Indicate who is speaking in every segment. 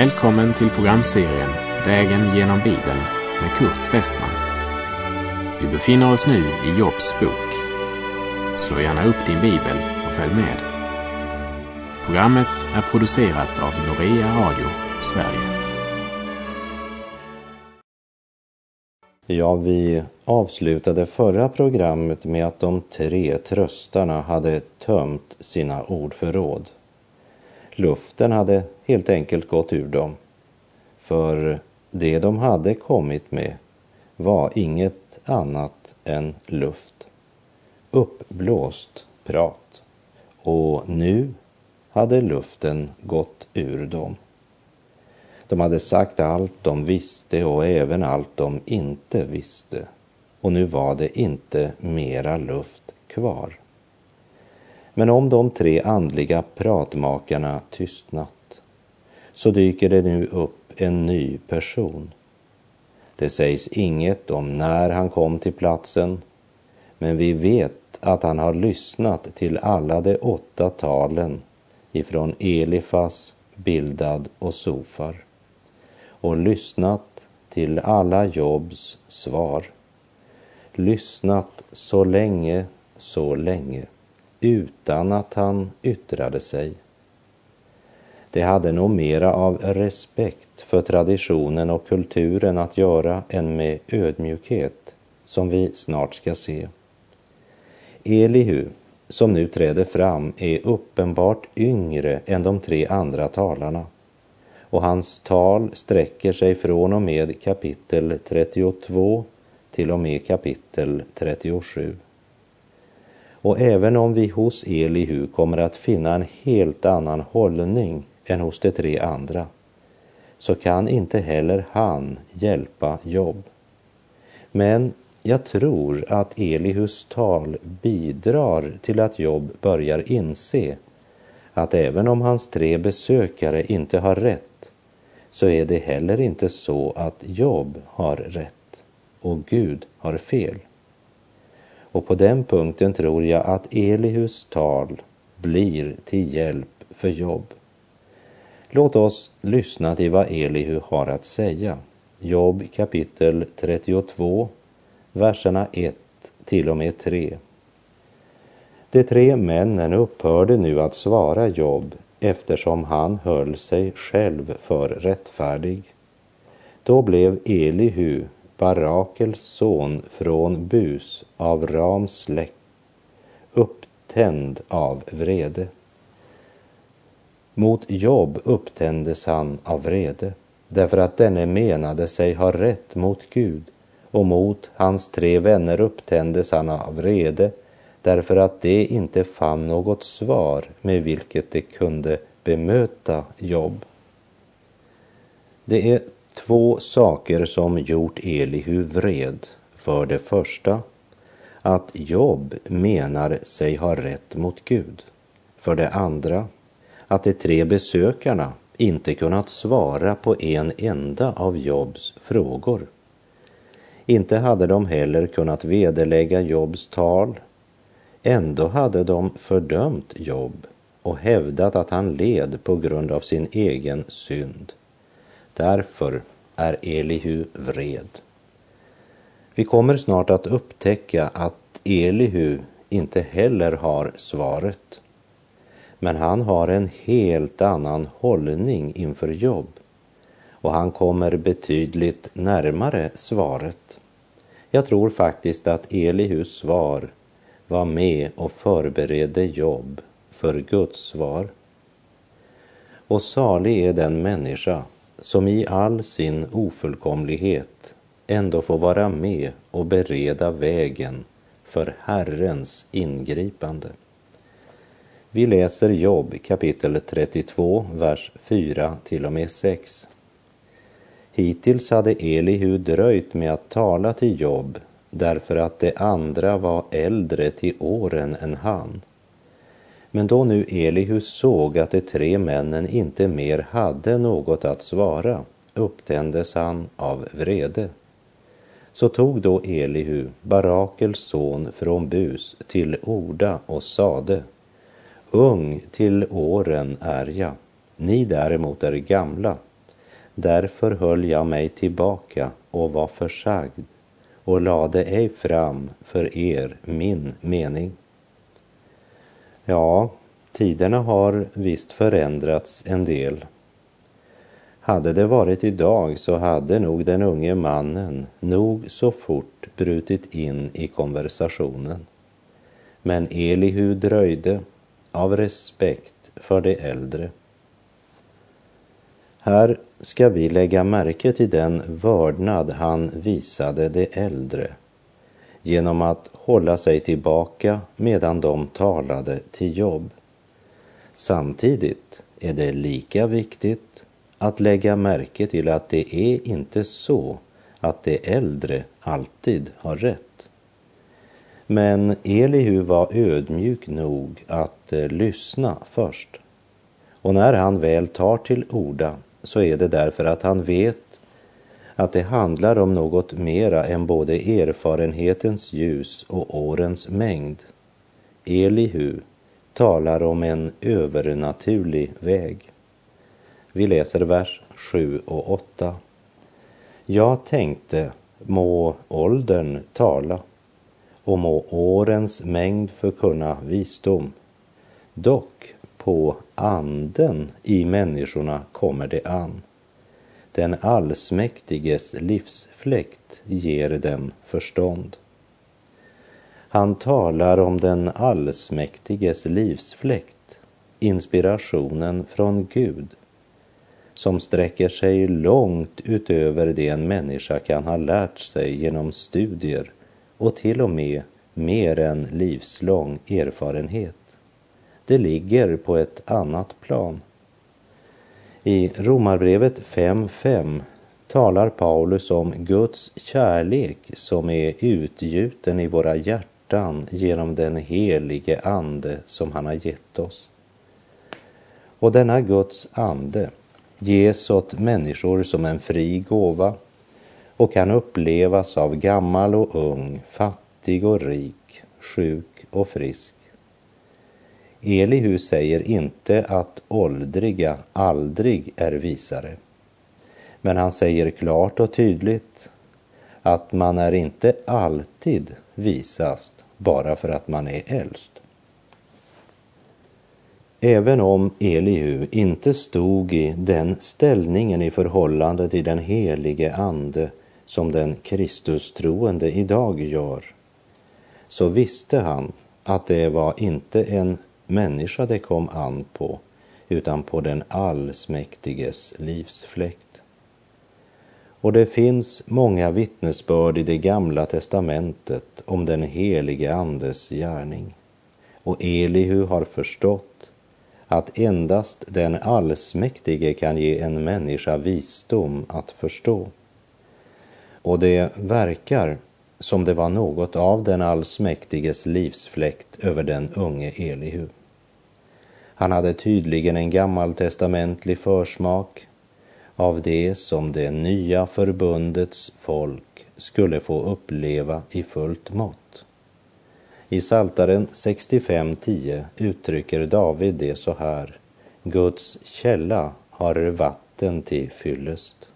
Speaker 1: Välkommen till programserien Vägen genom Bibeln med Kurt Westman. Vi befinner oss nu i Jobs bok. Slå gärna upp din bibel och följ med. Programmet är producerat av Norea Radio Sverige.
Speaker 2: Ja, vi avslutade förra programmet med att de tre tröstarna hade tömt sina ordförråd. Luften hade helt enkelt gått ur dem. För det de hade kommit med var inget annat än luft. Uppblåst prat. Och nu hade luften gått ur dem. De hade sagt allt de visste och även allt de inte visste. Och nu var det inte mera luft kvar. Men om de tre andliga pratmakarna tystnat så dyker det nu upp en ny person. Det sägs inget om när han kom till platsen, men vi vet att han har lyssnat till alla de åtta talen ifrån Elifas, Bildad och Sofar och lyssnat till alla Jobs svar. Lyssnat så länge, så länge utan att han yttrade sig. Det hade nog mera av respekt för traditionen och kulturen att göra än med ödmjukhet, som vi snart ska se. Elihu, som nu träder fram, är uppenbart yngre än de tre andra talarna och hans tal sträcker sig från och med kapitel 32 till och med kapitel 37. Och även om vi hos Elihu kommer att finna en helt annan hållning än hos de tre andra, så kan inte heller han hjälpa Jobb. Men jag tror att Elihus tal bidrar till att Jobb börjar inse att även om hans tre besökare inte har rätt, så är det heller inte så att Jobb har rätt och Gud har fel. Och på den punkten tror jag att Elihus tal blir till hjälp för Jobb. Låt oss lyssna till vad Elihu har att säga. Jobb kapitel 32, verserna 1 till och med 3. De tre männen upphörde nu att svara Jobb eftersom han höll sig själv för rättfärdig. Då blev Elihu Barakels son från Bus av Rams släkt, upptänd av vrede. Mot Job upptändes han av vrede, därför att denne menade sig ha rätt mot Gud, och mot hans tre vänner upptändes han av vrede, därför att de inte fann något svar med vilket de kunde bemöta Job. Det är två saker som gjort Elihu vred. För det första, att Job menar sig ha rätt mot Gud. För det andra, att de tre besökarna inte kunnat svara på en enda av Jobs frågor. Inte hade de heller kunnat vederlägga Jobs tal. Ändå hade de fördömt Job och hävdat att han led på grund av sin egen synd. Därför är Elihu vred. Vi kommer snart att upptäcka att Elihu inte heller har svaret. Men han har en helt annan hållning inför jobb och han kommer betydligt närmare svaret. Jag tror faktiskt att Elihus svar var med och förberedde jobb för Guds svar. Och salig är den människa som i all sin ofullkomlighet ändå får vara med och bereda vägen för Herrens ingripande. Vi läser Jobb kapitel 32, vers 4 till och med 6. Hittills hade Elihu dröjt med att tala till Jobb därför att de andra var äldre till åren än han. Men då nu Elihu såg att de tre männen inte mer hade något att svara upptändes han av vrede. Så tog då Elihu, Barakels son från Bus, till orda och sade Ung till åren är jag, ni däremot är gamla Därför höll jag mig tillbaka och var försagd och lade ej fram för er min mening. Ja, tiderna har visst förändrats en del. Hade det varit idag så hade nog den unge mannen nog så fort brutit in i konversationen. Men Elihu dröjde av respekt för de äldre. Här ska vi lägga märke till den vördnad han visade de äldre genom att hålla sig tillbaka medan de talade till jobb. Samtidigt är det lika viktigt att lägga märke till att det är inte så att de äldre alltid har rätt. Men Elihu var ödmjuk nog att eh, lyssna först. Och när han väl tar till orda så är det därför att han vet att det handlar om något mera än både erfarenhetens ljus och årens mängd. Elihu talar om en övernaturlig väg. Vi läser vers 7 och 8. Jag tänkte, må åldern tala och må årens mängd förkunna visdom. Dock på anden i människorna kommer det an. Den allsmäktiges livsfläkt ger dem förstånd. Han talar om den allsmäktiges livsfläkt, inspirationen från Gud, som sträcker sig långt utöver det en människa kan ha lärt sig genom studier och till och med mer än livslång erfarenhet. Det ligger på ett annat plan. I Romarbrevet 5.5 talar Paulus om Guds kärlek som är utgjuten i våra hjärtan genom den helige Ande som han har gett oss. Och denna Guds ande ges åt människor som en fri gåva och kan upplevas av gammal och ung, fattig och rik, sjuk och frisk. Elihu säger inte att åldriga aldrig är visare. Men han säger klart och tydligt att man är inte alltid visast bara för att man är äldst. Även om Elihu inte stod i den ställningen i förhållande till den helige Ande som den Kristustroende idag gör, så visste han att det var inte en människa det kom an på, utan på den allsmäktiges livsfläkt. Och det finns många vittnesbörd i det gamla testamentet om den helige Andes gärning. Och Elihu har förstått att endast den allsmäktige kan ge en människa visdom att förstå. Och det verkar som det var något av den allsmäktiges livsfläkt över den unge Elihu. Han hade tydligen en gammaltestamentlig försmak av det som det nya förbundets folk skulle få uppleva i fullt mått. I Saltaren 65.10 uttrycker David det så här. Guds källa har vatten till fyllest.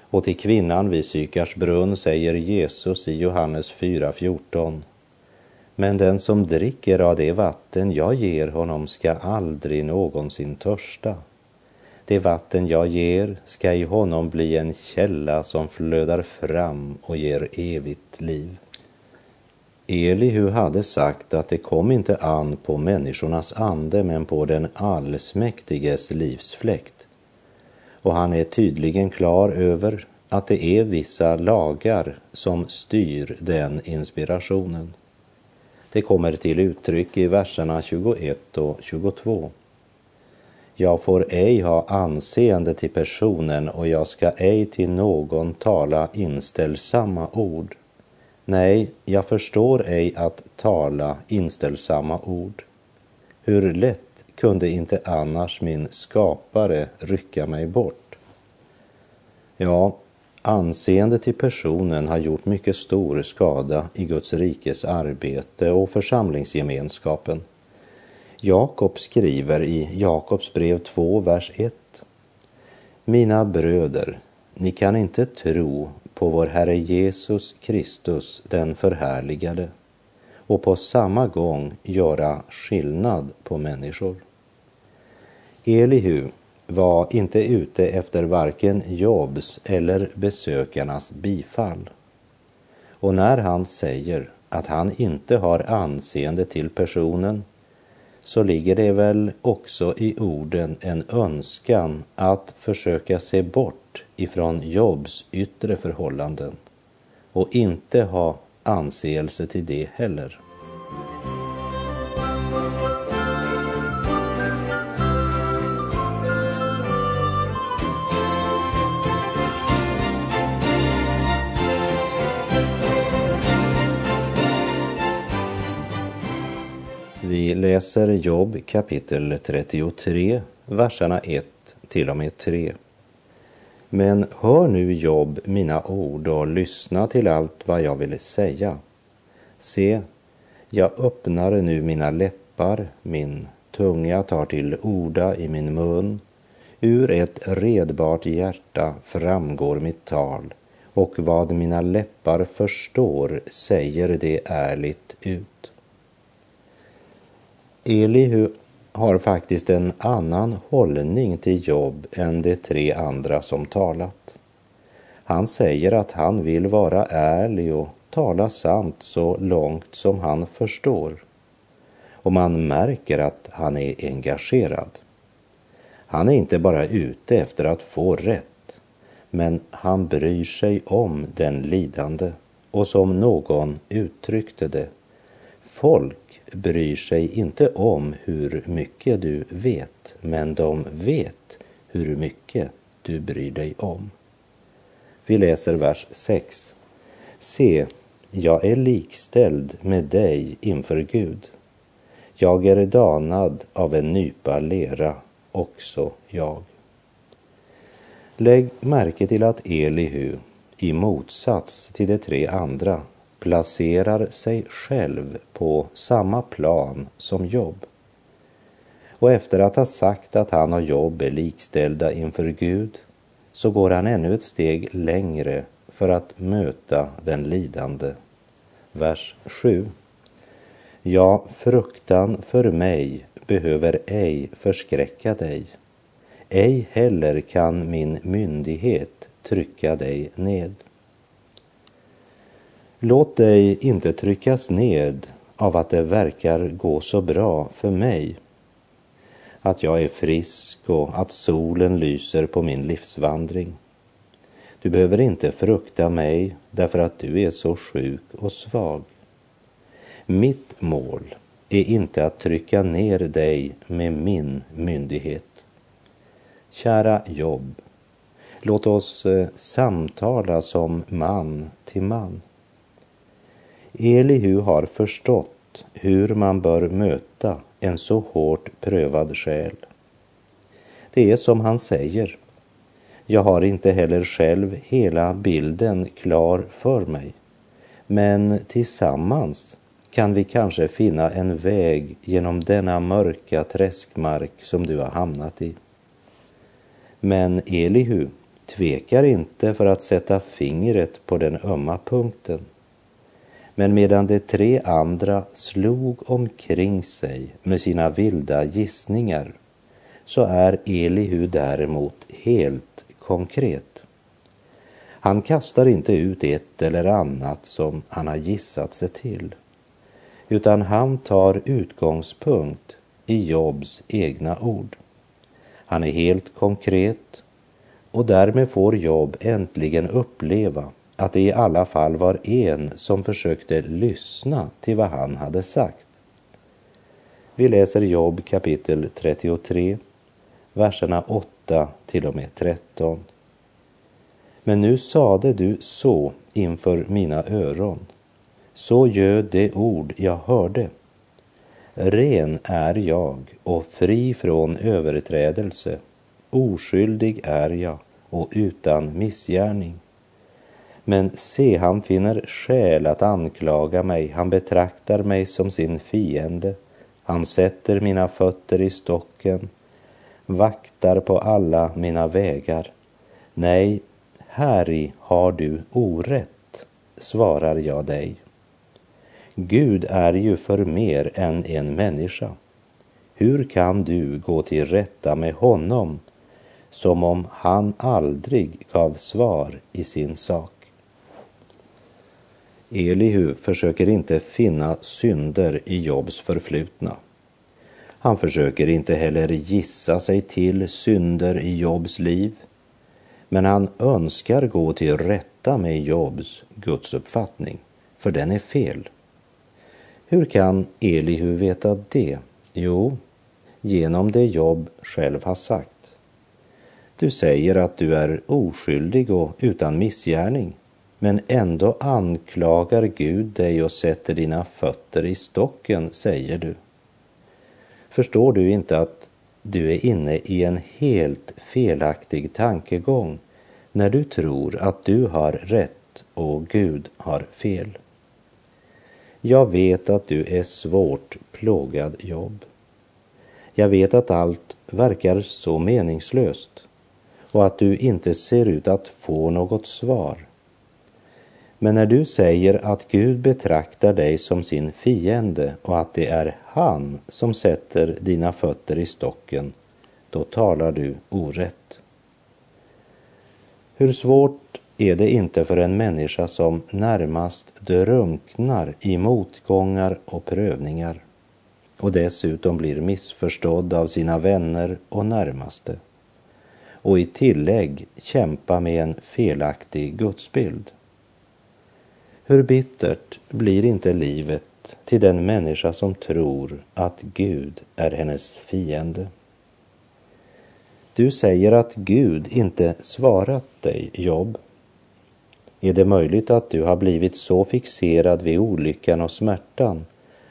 Speaker 2: Och till kvinnan vid Sykars brunn säger Jesus i Johannes 4.14 men den som dricker av det vatten jag ger honom ska aldrig någonsin törsta. Det vatten jag ger ska i honom bli en källa som flödar fram och ger evigt liv. Elihu hade sagt att det kom inte an på människornas ande men på den allsmäktiges livsfläkt. Och han är tydligen klar över att det är vissa lagar som styr den inspirationen. Det kommer till uttryck i verserna 21 och 22. Jag får ej ha anseende till personen och jag ska ej till någon tala inställsamma ord. Nej, jag förstår ej att tala inställsamma ord. Hur lätt kunde inte annars min skapare rycka mig bort? Ja, Anseende till personen har gjort mycket stor skada i Guds rikes arbete och församlingsgemenskapen. Jakob skriver i Jakobs brev 2, vers 1. Mina bröder, ni kan inte tro på vår Herre Jesus Kristus, den förhärligade, och på samma gång göra skillnad på människor. Elihu var inte ute efter varken Jobs eller besökarnas bifall. Och när han säger att han inte har anseende till personen så ligger det väl också i orden en önskan att försöka se bort ifrån Jobs yttre förhållanden och inte ha anseelse till det heller. Vi läser Jobb kapitel 33, verserna 1 till och med 3. Men hör nu Jobb mina ord och lyssna till allt vad jag vill säga. Se, jag öppnar nu mina läppar, min tunga tar till orda i min mun. Ur ett redbart hjärta framgår mitt tal och vad mina läppar förstår säger det ärligt ut. Elihu har faktiskt en annan hållning till jobb än de tre andra som talat. Han säger att han vill vara ärlig och tala sant så långt som han förstår. Och man märker att han är engagerad. Han är inte bara ute efter att få rätt, men han bryr sig om den lidande. Och som någon uttryckte det, folk bryr sig inte om hur mycket du vet, men de vet hur mycket du bryr dig om. Vi läser vers 6. Se, jag är likställd med dig inför Gud. Jag är danad av en nypa lera, också jag. Lägg märke till att Elihu, i motsats till de tre andra, placerar sig själv på samma plan som Jobb. Och efter att ha sagt att han och Jobb är likställda inför Gud så går han ännu ett steg längre för att möta den lidande. Vers 7. Ja, fruktan för mig behöver ej förskräcka dig. Ej heller kan min myndighet trycka dig ned. Låt dig inte tryckas ned av att det verkar gå så bra för mig. Att jag är frisk och att solen lyser på min livsvandring. Du behöver inte frukta mig därför att du är så sjuk och svag. Mitt mål är inte att trycka ner dig med min myndighet. Kära jobb, låt oss eh, samtala som man till man. Elihu har förstått hur man bör möta en så hårt prövad själ. Det är som han säger. Jag har inte heller själv hela bilden klar för mig. Men tillsammans kan vi kanske finna en väg genom denna mörka träskmark som du har hamnat i. Men Elihu tvekar inte för att sätta fingret på den ömma punkten. Men medan de tre andra slog omkring sig med sina vilda gissningar så är Elihu däremot helt konkret. Han kastar inte ut ett eller annat som han har gissat sig till, utan han tar utgångspunkt i Jobs egna ord. Han är helt konkret och därmed får Job äntligen uppleva att det i alla fall var en som försökte lyssna till vad han hade sagt. Vi läser Jobb kapitel 33, verserna 8 till och med 13. Men nu sade du så inför mina öron, så göd det ord jag hörde. Ren är jag och fri från överträdelse, oskyldig är jag och utan missgärning. Men se, han finner skäl att anklaga mig, han betraktar mig som sin fiende, han sätter mina fötter i stocken, vaktar på alla mina vägar. Nej, häri har du orätt, svarar jag dig. Gud är ju för mer än en människa. Hur kan du gå till rätta med honom som om han aldrig gav svar i sin sak? Elihu försöker inte finna synder i Jobs förflutna. Han försöker inte heller gissa sig till synder i Jobs liv. Men han önskar gå till rätta med Jobs gudsuppfattning, för den är fel. Hur kan Elihu veta det? Jo, genom det Job själv har sagt. Du säger att du är oskyldig och utan missgärning, men ändå anklagar Gud dig och sätter dina fötter i stocken, säger du. Förstår du inte att du är inne i en helt felaktig tankegång när du tror att du har rätt och Gud har fel? Jag vet att du är svårt plågad jobb. Jag vet att allt verkar så meningslöst och att du inte ser ut att få något svar. Men när du säger att Gud betraktar dig som sin fiende och att det är han som sätter dina fötter i stocken, då talar du orätt. Hur svårt är det inte för en människa som närmast drunknar i motgångar och prövningar och dessutom blir missförstådd av sina vänner och närmaste och i tillägg kämpa med en felaktig gudsbild. Hur bittert blir inte livet till den människa som tror att Gud är hennes fiende? Du säger att Gud inte svarat dig, Jobb. Är det möjligt att du har blivit så fixerad vid olyckan och smärtan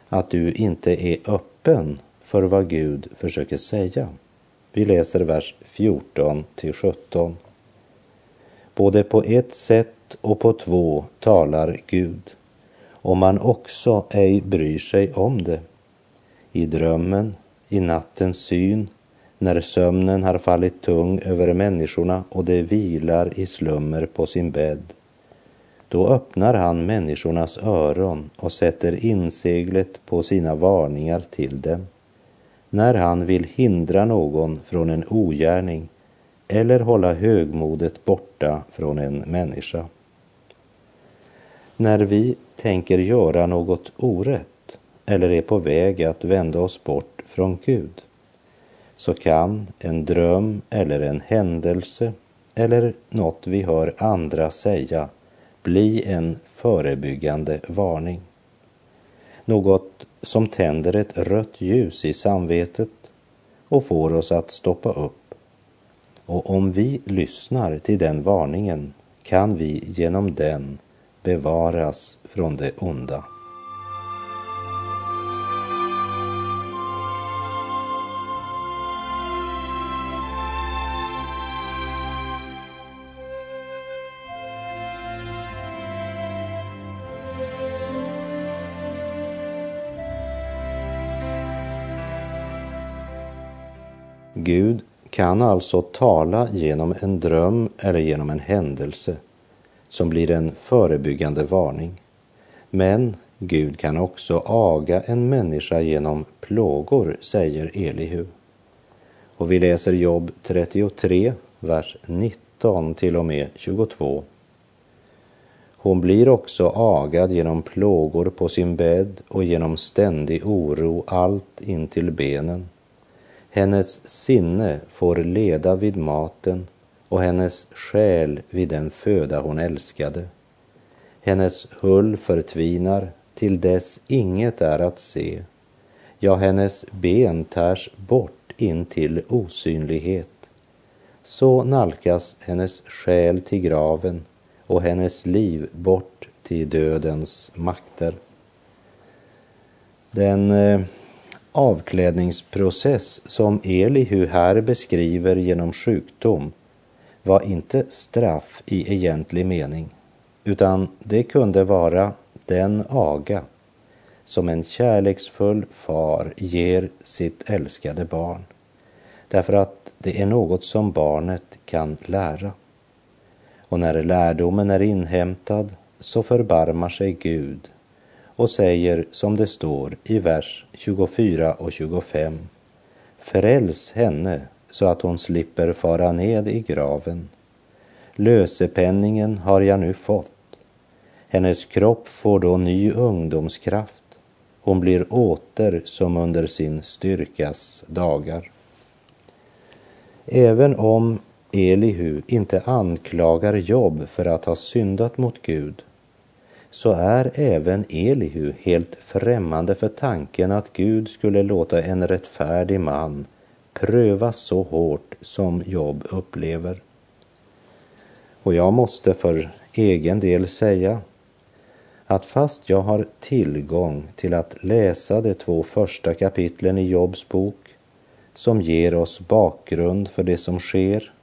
Speaker 2: att du inte är öppen för vad Gud försöker säga? Vi läser vers 14 till 17. Både på ett sätt och på två talar Gud, om man också ej bryr sig om det. I drömmen, i nattens syn, när sömnen har fallit tung över människorna och de vilar i slummer på sin bädd. Då öppnar han människornas öron och sätter inseglet på sina varningar till dem. När han vill hindra någon från en ogärning eller hålla högmodet borta från en människa. När vi tänker göra något orätt eller är på väg att vända oss bort från Gud så kan en dröm eller en händelse eller något vi hör andra säga bli en förebyggande varning. Något som tänder ett rött ljus i samvetet och får oss att stoppa upp. Och om vi lyssnar till den varningen kan vi genom den bevaras från det onda. Gud kan alltså tala genom en dröm eller genom en händelse som blir en förebyggande varning. Men Gud kan också aga en människa genom plågor, säger Elihu. Och vi läser Jobb 33, vers 19 till och med 22. Hon blir också agad genom plågor på sin bädd och genom ständig oro allt in till benen. Hennes sinne får leda vid maten och hennes själ vid den föda hon älskade. Hennes hull förtvinar till dess inget är att se. Ja, hennes ben tärs bort in till osynlighet. Så nalkas hennes själ till graven och hennes liv bort till dödens makter. Den eh, avklädningsprocess som Elihu här beskriver genom sjukdom var inte straff i egentlig mening, utan det kunde vara den aga som en kärleksfull far ger sitt älskade barn, därför att det är något som barnet kan lära. Och när lärdomen är inhämtad så förbarmar sig Gud och säger som det står i vers 24 och 25. Fräls henne så att hon slipper fara ned i graven. Lösepenningen har jag nu fått. Hennes kropp får då ny ungdomskraft. Hon blir åter som under sin styrkas dagar. Även om Elihu inte anklagar Job för att ha syndat mot Gud så är även Elihu helt främmande för tanken att Gud skulle låta en rättfärdig man prövas så hårt som Jobb upplever. Och jag måste för egen del säga att fast jag har tillgång till att läsa de två första kapitlen i Jobs bok som ger oss bakgrund för det som sker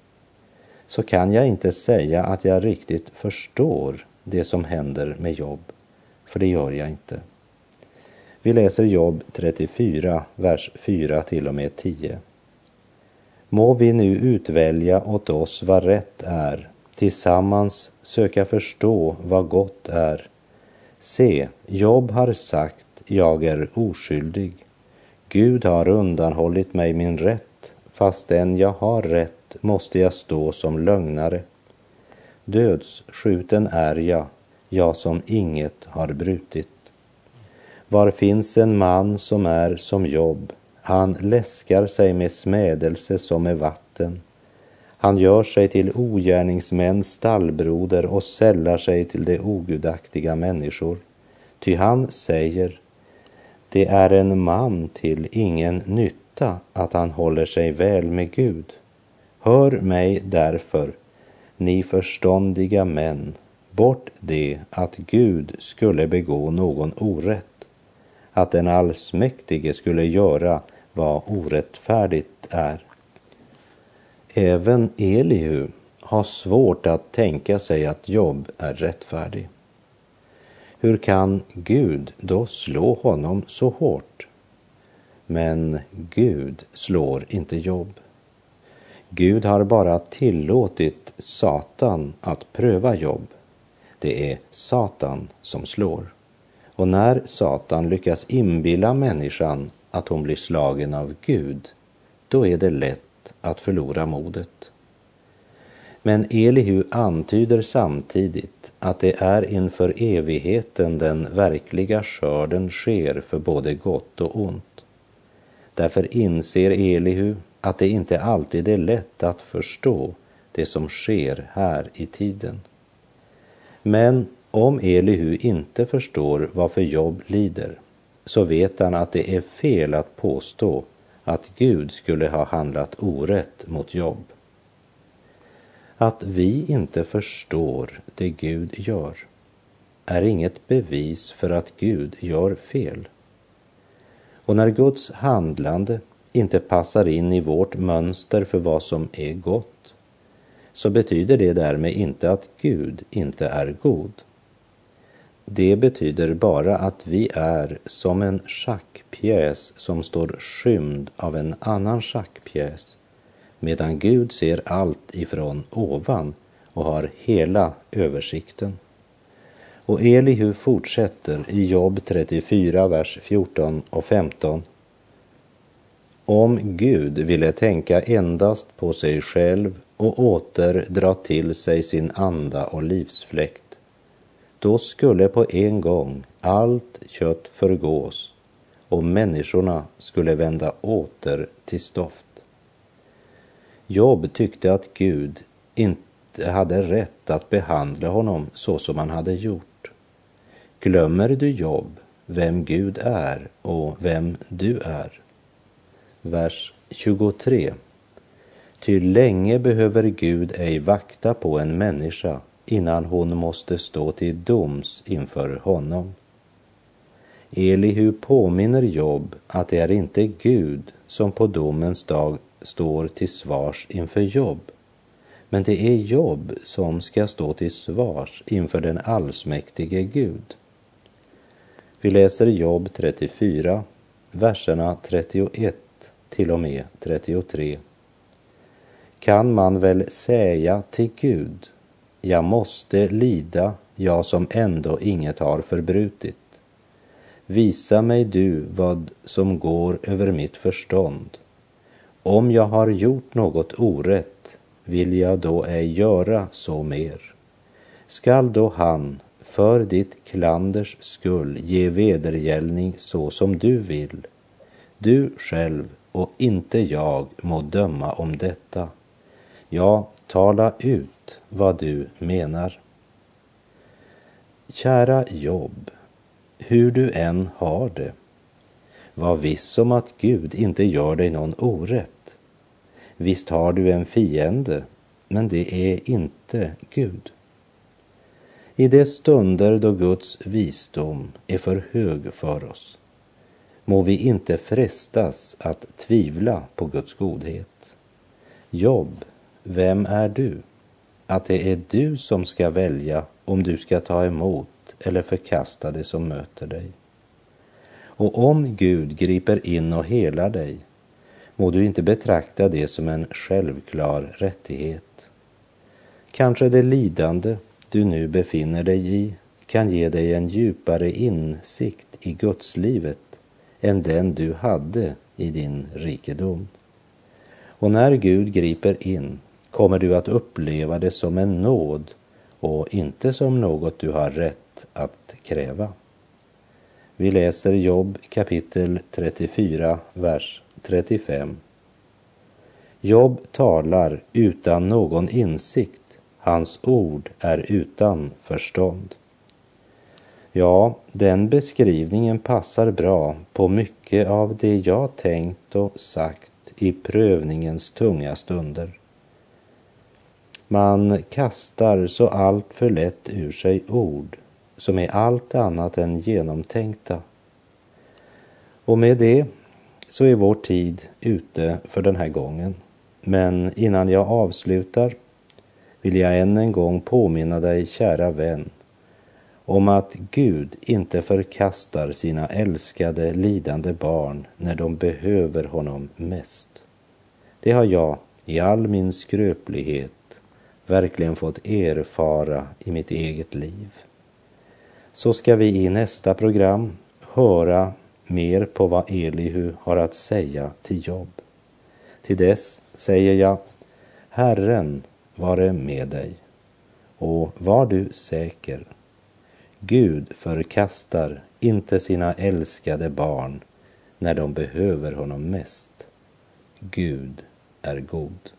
Speaker 2: så kan jag inte säga att jag riktigt förstår det som händer med Jobb, för det gör jag inte. Vi läser Jobb 34, vers 4 till och med 10. Må vi nu utvälja åt oss vad rätt är, tillsammans söka förstå vad gott är. Se, Jobb har sagt, jag är oskyldig. Gud har undanhållit mig min rätt, fastän jag har rätt måste jag stå som lögnare. Dödsskjuten är jag, jag som inget har brutit. Var finns en man som är som Jobb? Han läskar sig med smädelse som med vatten. Han gör sig till ogärningsmäns stallbroder och sällar sig till de ogudaktiga människor. Ty han säger, det är en man till ingen nytta att han håller sig väl med Gud. Hör mig därför, ni förståndiga män, bort det att Gud skulle begå någon orätt, att den allsmäktige skulle göra vad orättfärdigt är. Även Elihu har svårt att tänka sig att Jobb är rättfärdig. Hur kan Gud då slå honom så hårt? Men Gud slår inte Jobb. Gud har bara tillåtit Satan att pröva Jobb. Det är Satan som slår. Och när Satan lyckas inbilla människan att hon blir slagen av Gud, då är det lätt att förlora modet. Men Elihu antyder samtidigt att det är inför evigheten den verkliga skörden sker för både gott och ont. Därför inser Elihu att det inte alltid är lätt att förstå det som sker här i tiden. Men om Elihu inte förstår varför Jobb lider så vet han att det är fel att påstå att Gud skulle ha handlat orätt mot Jobb. Att vi inte förstår det Gud gör är inget bevis för att Gud gör fel. Och när Guds handlande inte passar in i vårt mönster för vad som är gott, så betyder det därmed inte att Gud inte är god. Det betyder bara att vi är som en schackpjäs som står skymd av en annan schackpjäs, medan Gud ser allt ifrån ovan och har hela översikten. Och Elihu fortsätter i Jobb 34, vers 14 och 15 om Gud ville tänka endast på sig själv och åter dra till sig sin anda och livsfläkt, då skulle på en gång allt kött förgås och människorna skulle vända åter till stoft. Job tyckte att Gud inte hade rätt att behandla honom så som han hade gjort. Glömmer du Job vem Gud är och vem du är? vers 23. Ty länge behöver Gud ej vakta på en människa innan hon måste stå till doms inför honom. Elihu påminner Job att det är inte Gud som på domens dag står till svars inför Job, men det är Job som ska stå till svars inför den allsmäktige Gud. Vi läser Job 34, verserna 31 till och med 33. Kan man väl säga till Gud, jag måste lida, jag som ändå inget har förbrutit. Visa mig du vad som går över mitt förstånd. Om jag har gjort något orätt vill jag då ej göra så mer. Skall då han för ditt klanders skull ge vedergällning så som du vill. Du själv och inte jag må döma om detta. Ja, tala ut vad du menar. Kära jobb, hur du än har det, var viss om att Gud inte gör dig någon orätt. Visst har du en fiende, men det är inte Gud. I de stunder då Guds visdom är för hög för oss må vi inte frestas att tvivla på Guds godhet. Jobb, vem är du? Att det är du som ska välja om du ska ta emot eller förkasta det som möter dig. Och om Gud griper in och helar dig må du inte betrakta det som en självklar rättighet. Kanske det lidande du nu befinner dig i kan ge dig en djupare insikt i Gudslivet än den du hade i din rikedom. Och när Gud griper in kommer du att uppleva det som en nåd och inte som något du har rätt att kräva. Vi läser Jobb kapitel 34, vers 35. Jobb talar utan någon insikt Hans ord är utan förstånd. Ja, den beskrivningen passar bra på mycket av det jag tänkt och sagt i prövningens tunga stunder. Man kastar så allt för lätt ur sig ord som är allt annat än genomtänkta. Och med det så är vår tid ute för den här gången. Men innan jag avslutar vill jag än en gång påminna dig, kära vän, om att Gud inte förkastar sina älskade lidande barn när de behöver honom mest. Det har jag i all min skröplighet verkligen fått erfara i mitt eget liv. Så ska vi i nästa program höra mer på vad Elihu har att säga till Jobb. Till dess säger jag, Herren vare med dig. Och var du säker, Gud förkastar inte sina älskade barn när de behöver honom mest. Gud är god.